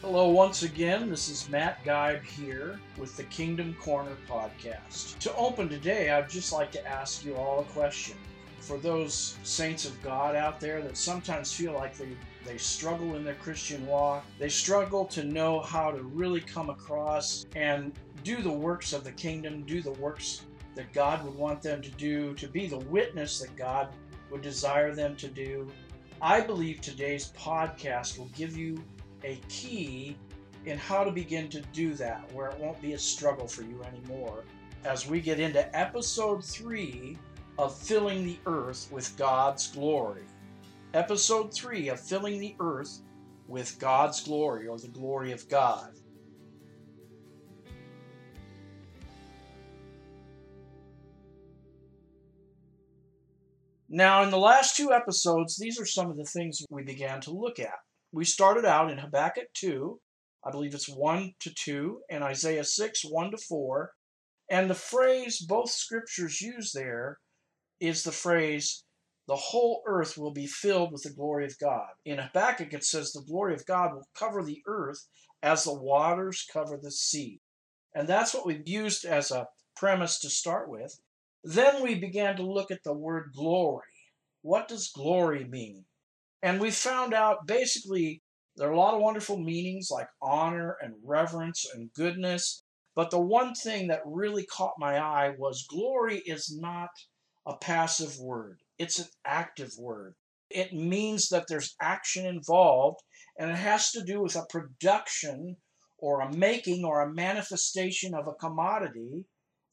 Hello, once again. This is Matt Geib here with the Kingdom Corner podcast. To open today, I'd just like to ask you all a question. For those saints of God out there that sometimes feel like they, they struggle in their Christian walk, they struggle to know how to really come across and do the works of the kingdom, do the works that God would want them to do, to be the witness that God would desire them to do. I believe today's podcast will give you a key in how to begin to do that, where it won't be a struggle for you anymore. As we get into episode three of Filling the Earth with God's Glory. Episode three of Filling the Earth with God's Glory, or the Glory of God. Now, in the last two episodes, these are some of the things we began to look at we started out in Habakkuk 2, I believe it's 1 to 2, and Isaiah 6, 1 to 4. And the phrase both scriptures use there is the phrase, the whole earth will be filled with the glory of God. In Habakkuk, it says, the glory of God will cover the earth as the waters cover the sea. And that's what we've used as a premise to start with. Then we began to look at the word glory. What does glory mean? And we found out basically there are a lot of wonderful meanings like honor and reverence and goodness. But the one thing that really caught my eye was glory is not a passive word, it's an active word. It means that there's action involved, and it has to do with a production or a making or a manifestation of a commodity.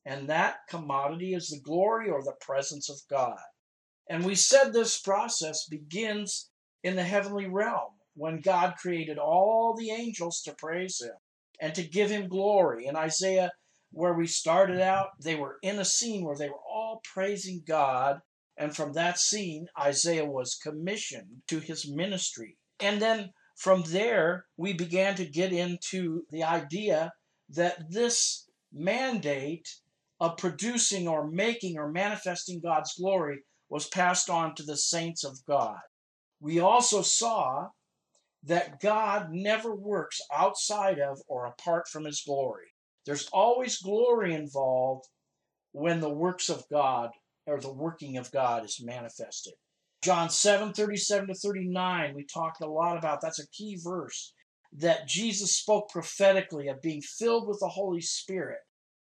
And that commodity is the glory or the presence of God. And we said this process begins in the heavenly realm when God created all the angels to praise him and to give him glory. In Isaiah, where we started out, they were in a scene where they were all praising God. And from that scene, Isaiah was commissioned to his ministry. And then from there, we began to get into the idea that this mandate of producing or making or manifesting God's glory was passed on to the saints of God we also saw that God never works outside of or apart from his glory. There's always glory involved when the works of God or the working of God is manifested. John 7 37 to 39, we talked a lot about that's a key verse that Jesus spoke prophetically of being filled with the Holy Spirit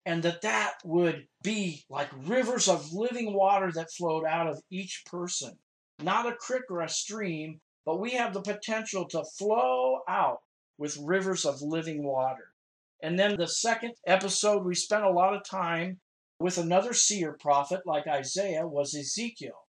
and that that would be like rivers of living water that flowed out of each person not a creek or a stream, but we have the potential to flow out with rivers of living water. And then the second episode, we spent a lot of time with another seer prophet like Isaiah, was Ezekiel.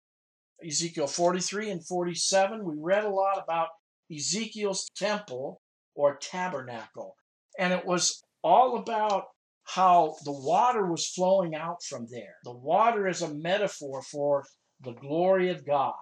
Ezekiel 43 and 47, we read a lot about Ezekiel's temple or tabernacle. And it was all about how the water was flowing out from there. The water is a metaphor for the glory of God.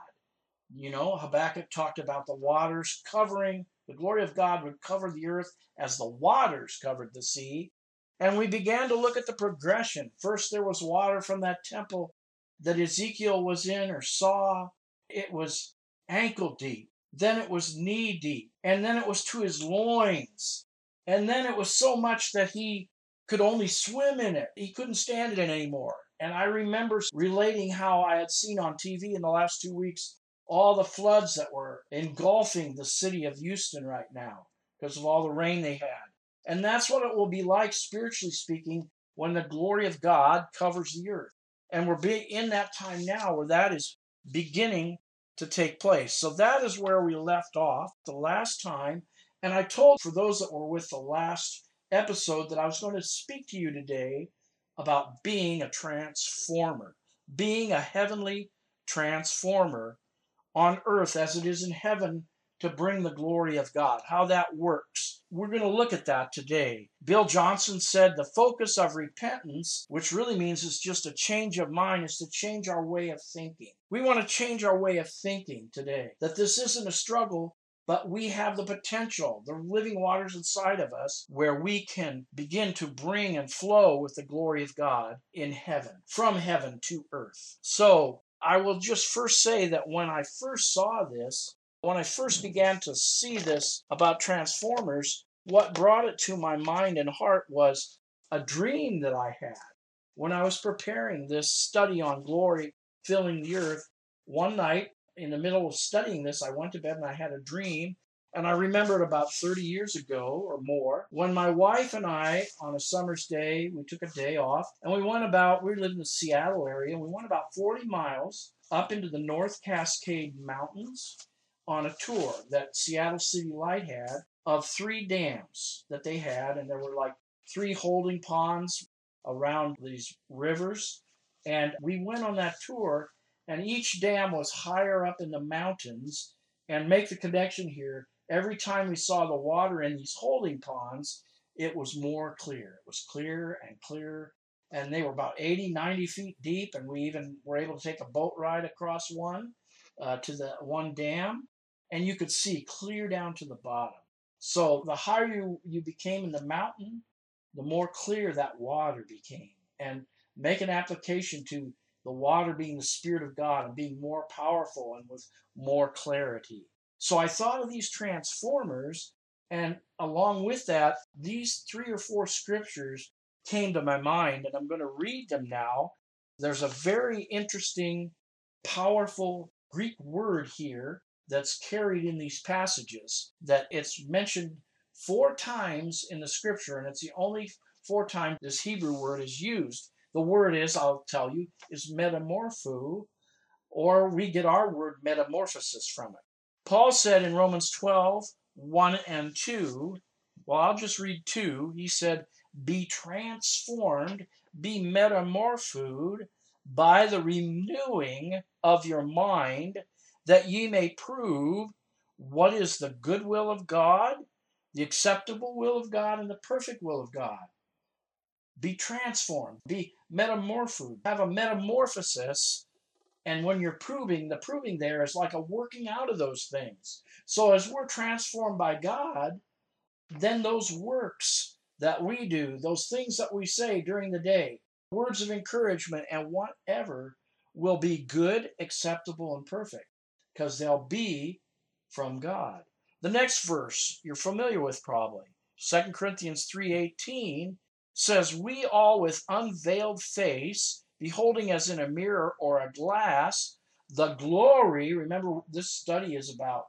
You know, Habakkuk talked about the waters covering, the glory of God would cover the earth as the waters covered the sea. And we began to look at the progression. First, there was water from that temple that Ezekiel was in or saw. It was ankle deep. Then it was knee deep. And then it was to his loins. And then it was so much that he could only swim in it. He couldn't stand it anymore. And I remember relating how I had seen on TV in the last two weeks all the floods that were engulfing the city of Houston right now because of all the rain they had. And that's what it will be like, spiritually speaking, when the glory of God covers the earth. And we're in that time now where that is beginning to take place. So that is where we left off the last time. And I told for those that were with the last episode that I was going to speak to you today about being a transformer, being a heavenly transformer on earth as it is in heaven to bring the glory of God, how that works. We're going to look at that today. Bill Johnson said the focus of repentance, which really means it's just a change of mind, is to change our way of thinking. We want to change our way of thinking today, that this isn't a struggle, but we have the potential, the living waters inside of us, where we can begin to bring and flow with the glory of God in heaven, from heaven to earth. So I will just first say that when I first saw this, When I first began to see this about Transformers, what brought it to my mind and heart was a dream that I had when I was preparing this study on glory filling the earth. One night, in the middle of studying this, I went to bed and I had a dream. And I remembered about 30 years ago or more when my wife and I, on a summer's day, we took a day off and we went about, we lived in the Seattle area, and we went about 40 miles up into the North Cascade Mountains on a tour that Seattle City Light had of three dams that they had. And there were like three holding ponds around these rivers. And we went on that tour, and each dam was higher up in the mountains. And make the connection here every time we saw the water in these holding ponds, it was more clear. It was clearer and clearer. And they were about 80, 90 feet deep. And we even were able to take a boat ride across one uh, to the one dam. And you could see clear down to the bottom. So the higher you, you became in the mountain, the more clear that water became. And make an application to the water being the Spirit of God and being more powerful and with more clarity. So I thought of these transformers, and along with that, these three or four scriptures came to my mind, and I'm going to read them now. There's a very interesting, powerful Greek word here that's carried in these passages that it's mentioned four times in the scripture, and it's the only four times this Hebrew word is used. The word is, I'll tell you, is metamorpho, or we get our word metamorphosis from it. Paul said in Romans 12, 1 and 2, well, I'll just read 2. He said, Be transformed, be metamorphosed by the renewing of your mind, that ye may prove what is the good will of God, the acceptable will of God, and the perfect will of God. Be transformed, be metamorphosed, have a metamorphosis. And when you're proving, the proving there is like a working out of those things. So as we're transformed by God, then those works that we do, those things that we say during the day, words of encouragement and whatever, will be good, acceptable, and perfect because they'll be from God. The next verse you're familiar with probably. 2 Corinthians 3:18 says, "We all with unveiled face, beholding as in a mirror or a glass the glory, remember this study is about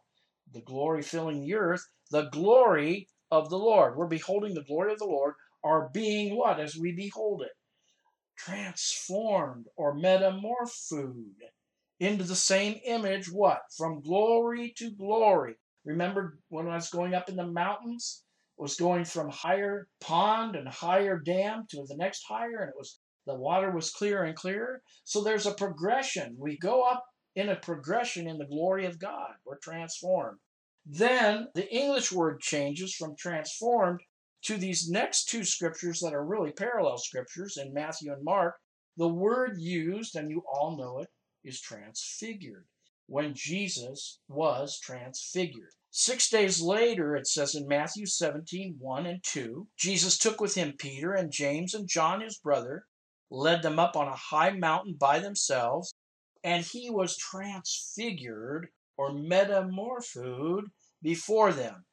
the glory filling the earth, the glory of the Lord. We're beholding the glory of the Lord, are being what as we behold it? Transformed or metamorphosed into the same image, what? From glory to glory. Remember when I was going up in the mountains? Was going from higher pond and higher dam to the next higher, and it was the water was clearer and clearer. So there's a progression. We go up in a progression in the glory of God. We're transformed. Then the English word changes from transformed to these next two scriptures that are really parallel scriptures in Matthew and Mark. The word used, and you all know it, is transfigured when Jesus was transfigured. Six days later, it says in Matthew 17 1 and 2, Jesus took with him Peter and James and John, his brother, led them up on a high mountain by themselves, and he was transfigured or metamorphosed before them.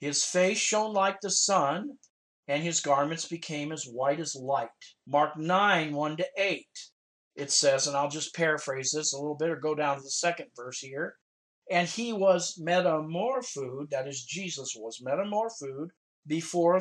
His face shone like the sun, and his garments became as white as light. Mark 9 1 to 8 it says, and I'll just paraphrase this a little bit or go down to the second verse here. And he was metamorphosed, that is, Jesus was metamorphosed before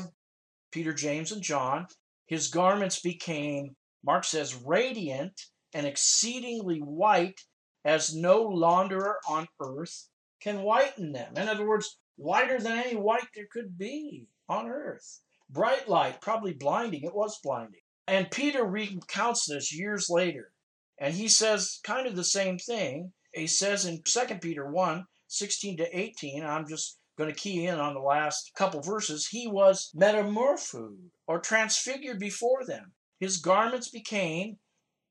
Peter, James, and John. His garments became, Mark says, radiant and exceedingly white, as no launderer on earth can whiten them. In other words, whiter than any white there could be on earth. Bright light, probably blinding. It was blinding. And Peter recounts this years later, and he says kind of the same thing. He says in 2 Peter 1 16 to 18, I'm just going to key in on the last couple verses, he was metamorphosed or transfigured before them. His garments became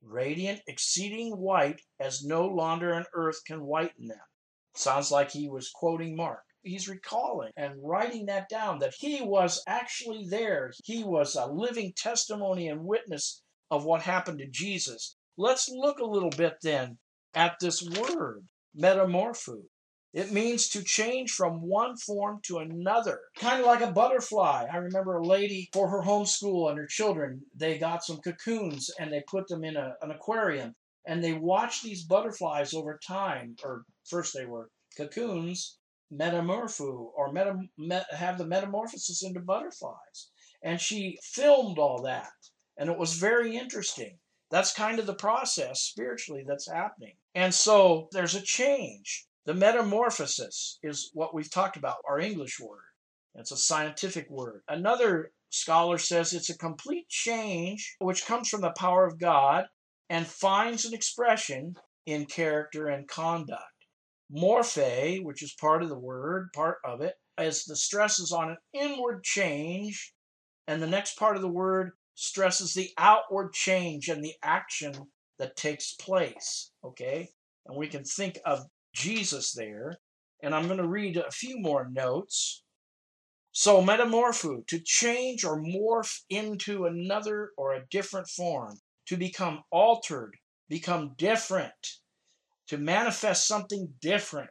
radiant, exceeding white, as no launder on earth can whiten them. Sounds like he was quoting Mark he's recalling and writing that down that he was actually there. He was a living testimony and witness of what happened to Jesus. Let's look a little bit then at this word, metamorpho. It means to change from one form to another, kind of like a butterfly. I remember a lady for her homeschool and her children, they got some cocoons and they put them in a, an aquarium and they watched these butterflies over time, or first they were cocoons, metamorpho or meta, met, have the metamorphosis into butterflies. And she filmed all that, and it was very interesting. That's kind of the process spiritually that's happening. And so there's a change. The metamorphosis is what we've talked about, our English word. It's a scientific word. Another scholar says it's a complete change which comes from the power of God and finds an expression in character and conduct. Morphe, which is part of the word, part of it, as the stress is on an inward change, and the next part of the word stresses the outward change and the action that takes place. Okay? And we can think of Jesus there. And I'm going to read a few more notes. So, metamorpho, to change or morph into another or a different form, to become altered, become different to manifest something different.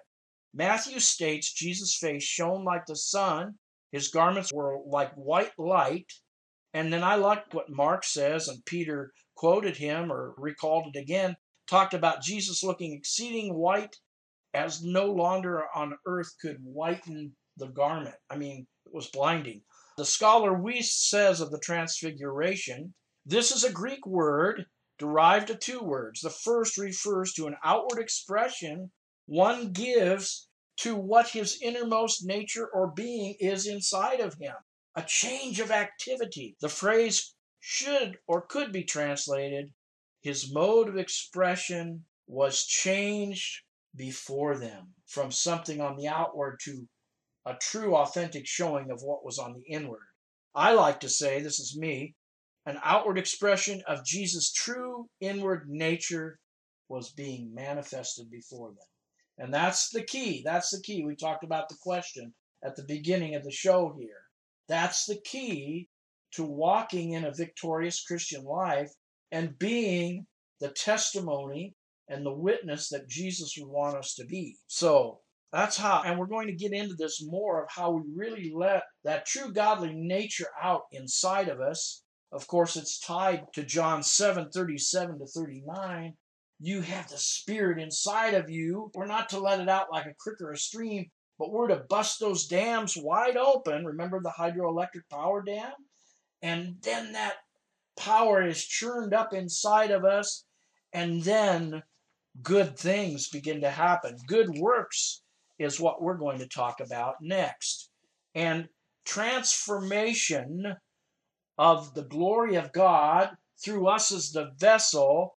Matthew states Jesus' face shone like the sun, his garments were like white light. And then I like what Mark says, and Peter quoted him or recalled it again, talked about Jesus looking exceeding white as no longer on earth could whiten the garment. I mean, it was blinding. The scholar Wuest says of the transfiguration, this is a Greek word derived of two words. The first refers to an outward expression one gives to what his innermost nature or being is inside of him, a change of activity. The phrase should or could be translated his mode of expression was changed before them from something on the outward to a true, authentic showing of what was on the inward. I like to say, this is me, an outward expression of Jesus' true inward nature was being manifested before them. And that's the key. That's the key. We talked about the question at the beginning of the show here. That's the key to walking in a victorious Christian life and being the testimony and the witness that Jesus would want us to be. So that's how, and we're going to get into this more of how we really let that true godly nature out inside of us of course, it's tied to John 7 37 to 39. You have the Spirit inside of you. We're not to let it out like a creek or a stream, but we're to bust those dams wide open. Remember the hydroelectric power dam? And then that power is churned up inside of us, and then good things begin to happen. Good works is what we're going to talk about next. And transformation of the glory of God through us as the vessel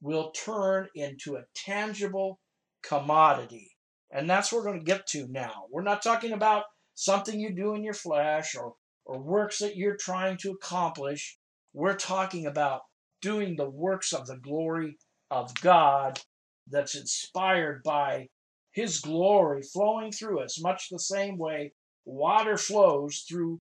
will turn into a tangible commodity. And that's what we're going to get to now. We're not talking about something you do in your flesh or, or works that you're trying to accomplish. We're talking about doing the works of the glory of God that's inspired by His glory flowing through us, much the same way water flows through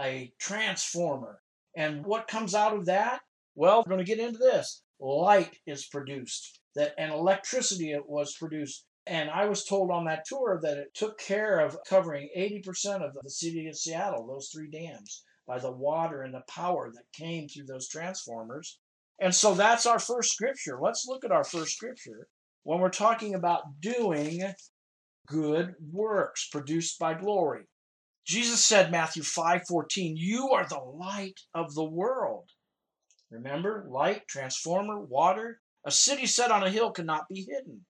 a transformer. And what comes out of that? Well, we're going to get into this. Light is produced, that and electricity was produced. And I was told on that tour that it took care of covering 80% of the city of Seattle, those three dams, by the water and the power that came through those transformers. And so that's our first scripture. Let's look at our first scripture when we're talking about doing good works produced by glory. Jesus said, Matthew 5:14, "You are the light of the world." Remember, light, transformer, water. A city set on a hill cannot be hidden.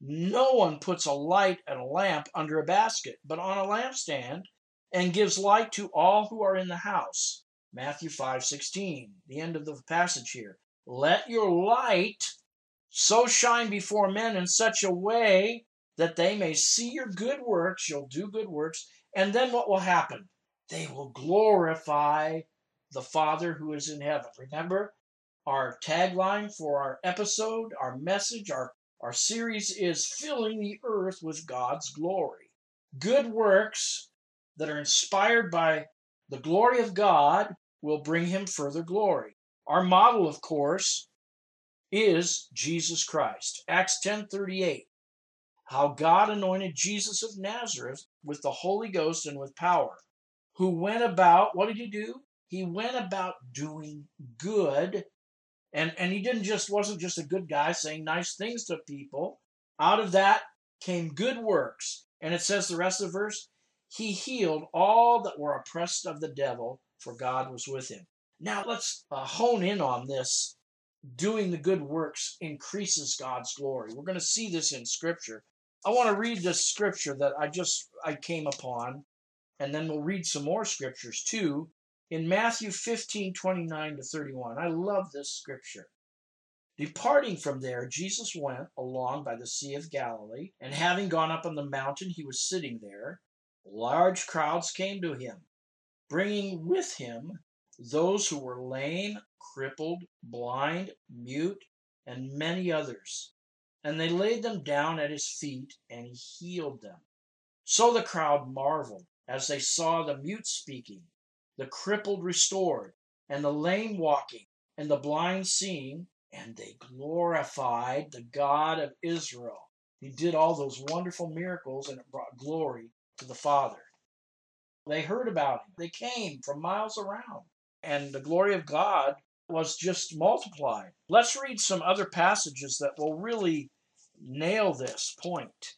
No one puts a light and a lamp under a basket, but on a lampstand, and gives light to all who are in the house. Matthew 5:16, the end of the passage here. Let your light so shine before men in such a way that they may see your good works, you'll do good works, and then what will happen? They will glorify the Father who is in heaven. Remember, our tagline for our episode, our message, our, our series is filling the earth with God's glory. Good works that are inspired by the glory of God will bring him further glory. Our model, of course, is Jesus Christ. Acts 10:38. how God anointed Jesus of Nazareth with the Holy Ghost and with power, who went about, what did he do? He went about doing good. And, and he didn't just wasn't just a good guy saying nice things to people. Out of that came good works. And it says the rest of the verse, he healed all that were oppressed of the devil, for God was with him. Now let's uh, hone in on this. Doing the good works increases God's glory. We're going to see this in Scripture. I want to read this scripture that I just I came upon, and then we'll read some more scriptures too. In Matthew 15, 29 to 31. I love this scripture. Departing from there, Jesus went along by the Sea of Galilee, and having gone up on the mountain, he was sitting there. Large crowds came to him, bringing with him those who were lame, crippled, blind, mute, and many others. And they laid them down at his feet, and he healed them. So the crowd marveled as they saw the mute speaking, the crippled restored, and the lame walking, and the blind seeing, and they glorified the God of Israel. He did all those wonderful miracles, and it brought glory to the Father. They heard about him. They came from miles around, and the glory of God was just multiplied. Let's read some other passages that will really nail this point.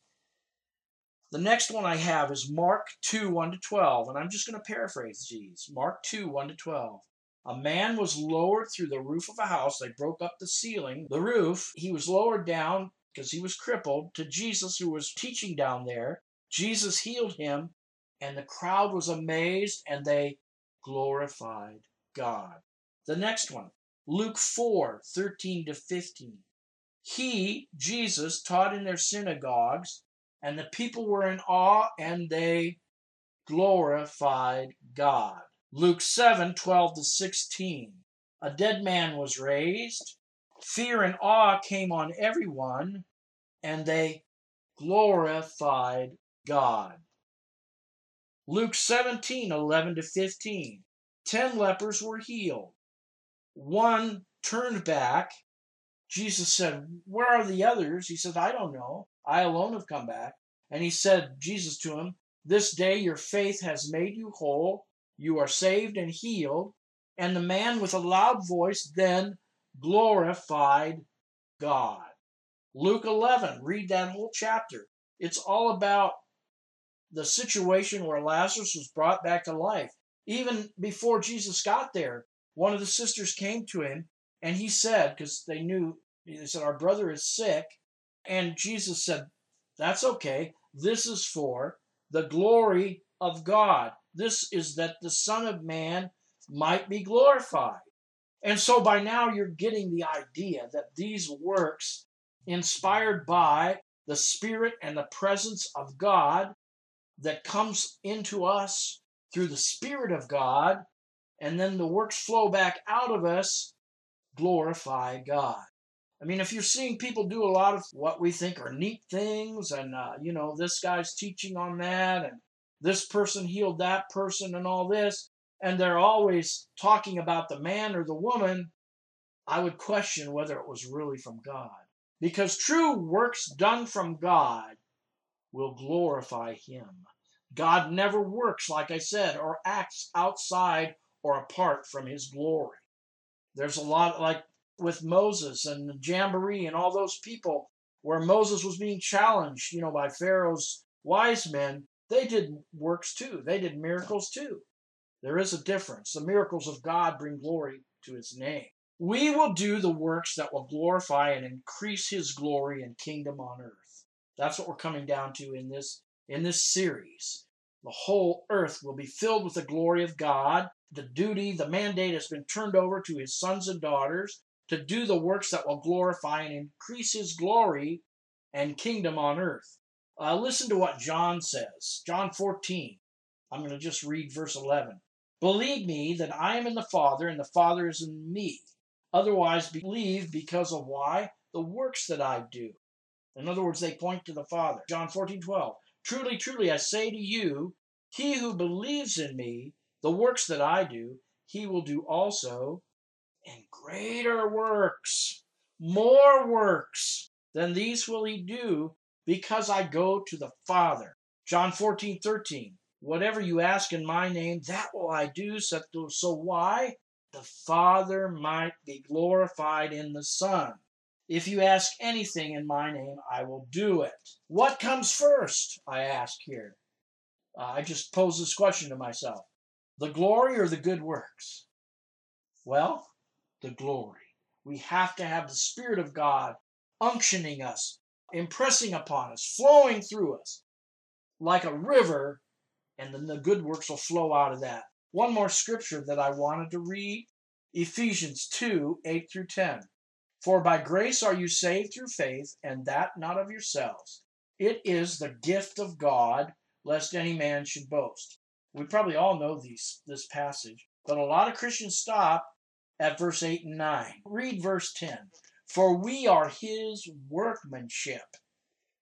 The next one I have is Mark 2 1 to 12, and I'm just going to paraphrase these. Mark 2 1 to 12. A man was lowered through the roof of a house. They broke up the ceiling, the roof. He was lowered down because he was crippled to Jesus, who was teaching down there. Jesus healed him, and the crowd was amazed and they glorified God. The next one, Luke 4 13 to 15. He, Jesus, taught in their synagogues, and the people were in awe and they glorified God. Luke 7 12 to 16. A dead man was raised. Fear and awe came on everyone, and they glorified God. Luke 17 11 to 15. Ten lepers were healed. One turned back Jesus said, Where are the others? He said, I don't know. I alone have come back. And he said, Jesus to him, This day your faith has made you whole. You are saved and healed. And the man with a loud voice then glorified God. Luke 11, read that whole chapter. It's all about the situation where Lazarus was brought back to life. Even before Jesus got there, one of the sisters came to him and he said, because they knew, they said, Our brother is sick. And Jesus said, That's okay. This is for the glory of God. This is that the Son of Man might be glorified. And so by now you're getting the idea that these works, inspired by the Spirit and the presence of God, that comes into us through the Spirit of God, and then the works flow back out of us glorify God. I mean, if you're seeing people do a lot of what we think are neat things, and, uh, you know, this guy's teaching on that, and this person healed that person, and all this, and they're always talking about the man or the woman, I would question whether it was really from God. Because true works done from God will glorify Him. God never works, like I said, or acts outside or apart from His glory. There's a lot like with Moses and the Jamboree and all those people where Moses was being challenged, you know, by Pharaoh's wise men. They did works too. They did miracles too. There is a difference. The miracles of God bring glory to his name. We will do the works that will glorify and increase his glory and kingdom on earth. That's what we're coming down to in this in this series. The whole earth will be filled with the glory of God the duty, the mandate has been turned over to his sons and daughters to do the works that will glorify and increase his glory and kingdom on earth. Uh, listen to what John says. John 14. I'm going to just read verse 11. Believe me that I am in the Father and the Father is in me. Otherwise, believe because of why? The works that I do. In other words, they point to the Father. John 14, 12. Truly, truly, I say to you, he who believes in me, the works that I do, he will do also, and greater works, more works than these will he do, because I go to the Father. John 14, 13. Whatever you ask in my name, that will I do. So why? The Father might be glorified in the Son. If you ask anything in my name, I will do it. What comes first? I ask here. Uh, I just pose this question to myself the glory or the good works? Well, the glory. We have to have the Spirit of God unctioning us, impressing upon us, flowing through us like a river, and then the good works will flow out of that. One more scripture that I wanted to read Ephesians 2 8 through 10. For by grace are you saved through faith, and that not of yourselves. It is the gift of God, lest any man should boast. We probably all know these this passage, but a lot of Christians stop at verse 8 and 9. Read verse 10. For we are his workmanship.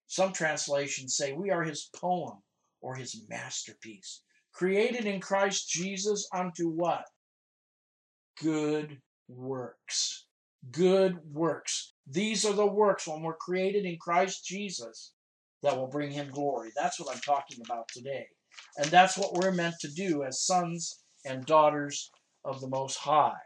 Some translations say we are his poem or his masterpiece, created in Christ Jesus unto what? Good works. Good works. These are the works when we're created in Christ Jesus that will bring him glory. That's what I'm talking about today. And that's what we're meant to do as sons and daughters of the Most High.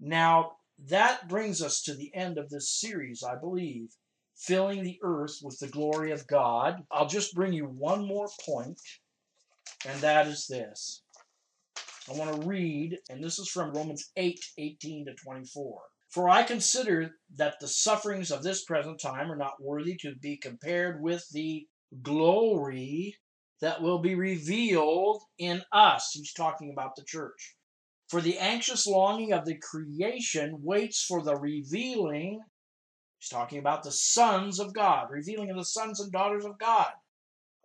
Now, that brings us to the end of this series, I believe, filling the earth with the glory of God. I'll just bring you one more point, and that is this. I want to read, and this is from Romans 8 18 to 24. For I consider that the sufferings of this present time are not worthy to be compared with the glory that will be revealed in us. He's talking about the church. For the anxious longing of the creation waits for the revealing. He's talking about the sons of God, revealing of the sons and daughters of God.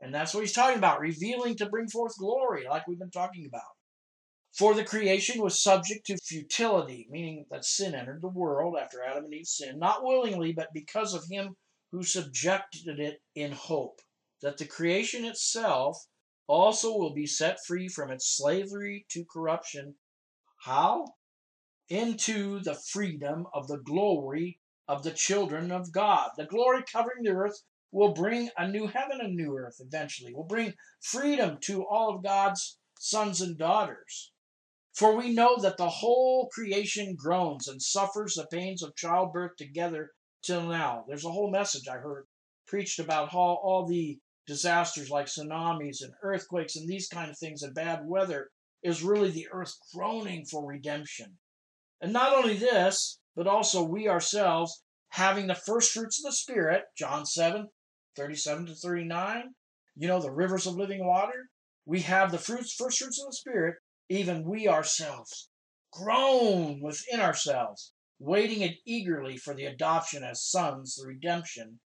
And that's what he's talking about, revealing to bring forth glory, like we've been talking about. For the creation was subject to futility, meaning that sin entered the world after Adam and Eve sinned, not willingly, but because of him who subjected it in hope, that the creation itself also will be set free from its slavery to corruption how? Into the freedom of the glory of the children of God. The glory covering the earth will bring a new heaven and new earth eventually, will bring freedom to all of God's sons and daughters. For we know that the whole creation groans and suffers the pains of childbirth together till now. There's a whole message I heard preached about how all the disasters like tsunamis and earthquakes and these kind of things and bad weather is really the earth groaning for redemption. And not only this, but also we ourselves having the first fruits of the Spirit, John 7, 37 to 39, you know, the rivers of living water. We have the fruits, first fruits of the Spirit, even we ourselves groan within ourselves, waiting it eagerly for the adoption as sons, the redemption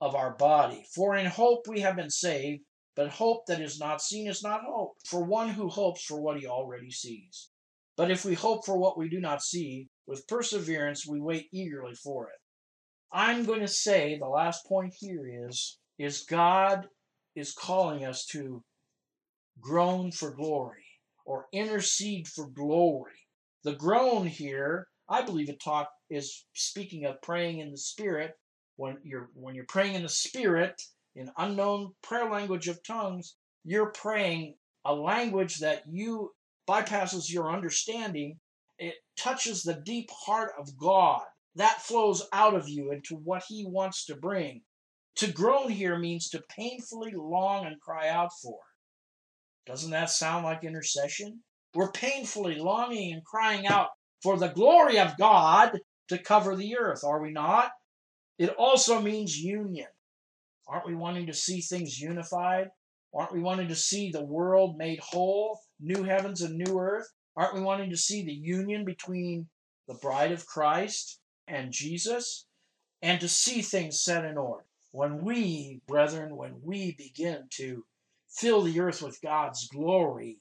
of our body. For in hope we have been saved. But hope that is not seen is not hope, for one who hopes for what he already sees. But if we hope for what we do not see, with perseverance we wait eagerly for it. I'm going to say the last point here is is God is calling us to groan for glory or intercede for glory. The groan here, I believe it talk is speaking of praying in the spirit. When you're when you're praying in the spirit, in unknown prayer language of tongues, you're praying a language that you bypasses your understanding. It touches the deep heart of God. That flows out of you into what He wants to bring. To groan here means to painfully long and cry out for. Doesn't that sound like intercession? We're painfully longing and crying out for the glory of God to cover the earth, are we not? It also means union. Aren't we wanting to see things unified? Aren't we wanting to see the world made whole, new heavens and new earth? Aren't we wanting to see the union between the bride of Christ and Jesus? And to see things set in order. When we, brethren, when we begin to fill the earth with God's glory,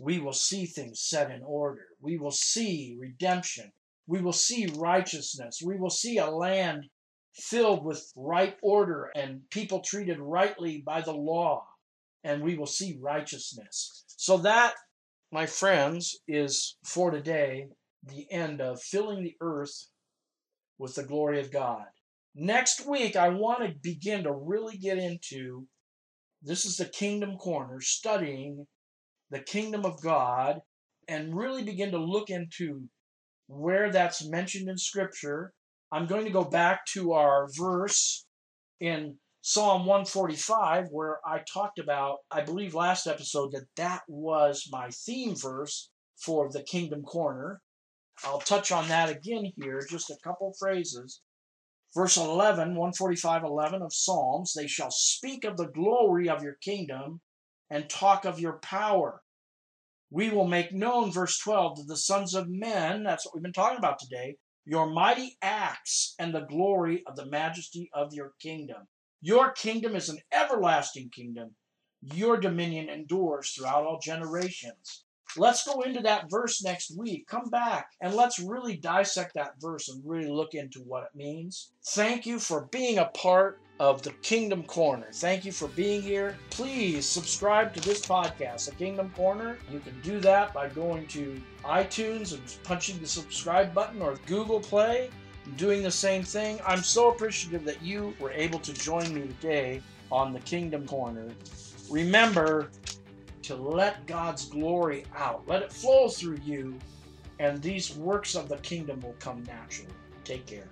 we will see things set in order. We will see redemption. We will see righteousness. We will see a land filled with right order and people treated rightly by the law, and we will see righteousness. So, that, my friends, is for today the end of filling the earth with the glory of God. Next week, I want to begin to really get into this is the Kingdom Corner, studying the kingdom of God and really begin to look into where that's mentioned in Scripture. I'm going to go back to our verse in Psalm 145, where I talked about, I believe last episode, that that was my theme verse for the Kingdom Corner. I'll touch on that again here, just a couple phrases. Verse 11, 145 11 of Psalms, they shall speak of the glory of your kingdom and talk of your power. We will make known, verse 12, to the sons of men, that's what we've been talking about today, your mighty acts and the glory of the majesty of your kingdom. Your kingdom is an everlasting kingdom. Your dominion endures throughout all generations. Let's go into that verse next week. Come back and let's really dissect that verse and really look into what it means. Thank you for being a part of the Kingdom Corner. Thank you for being here. Please subscribe to this podcast, The Kingdom Corner. You can do that by going to iTunes and punching the subscribe button or Google Play doing the same thing. I'm so appreciative that you were able to join me today on the Kingdom Corner. Remember, to let God's glory out. Let it flow through you, and these works of the kingdom will come naturally. Take care.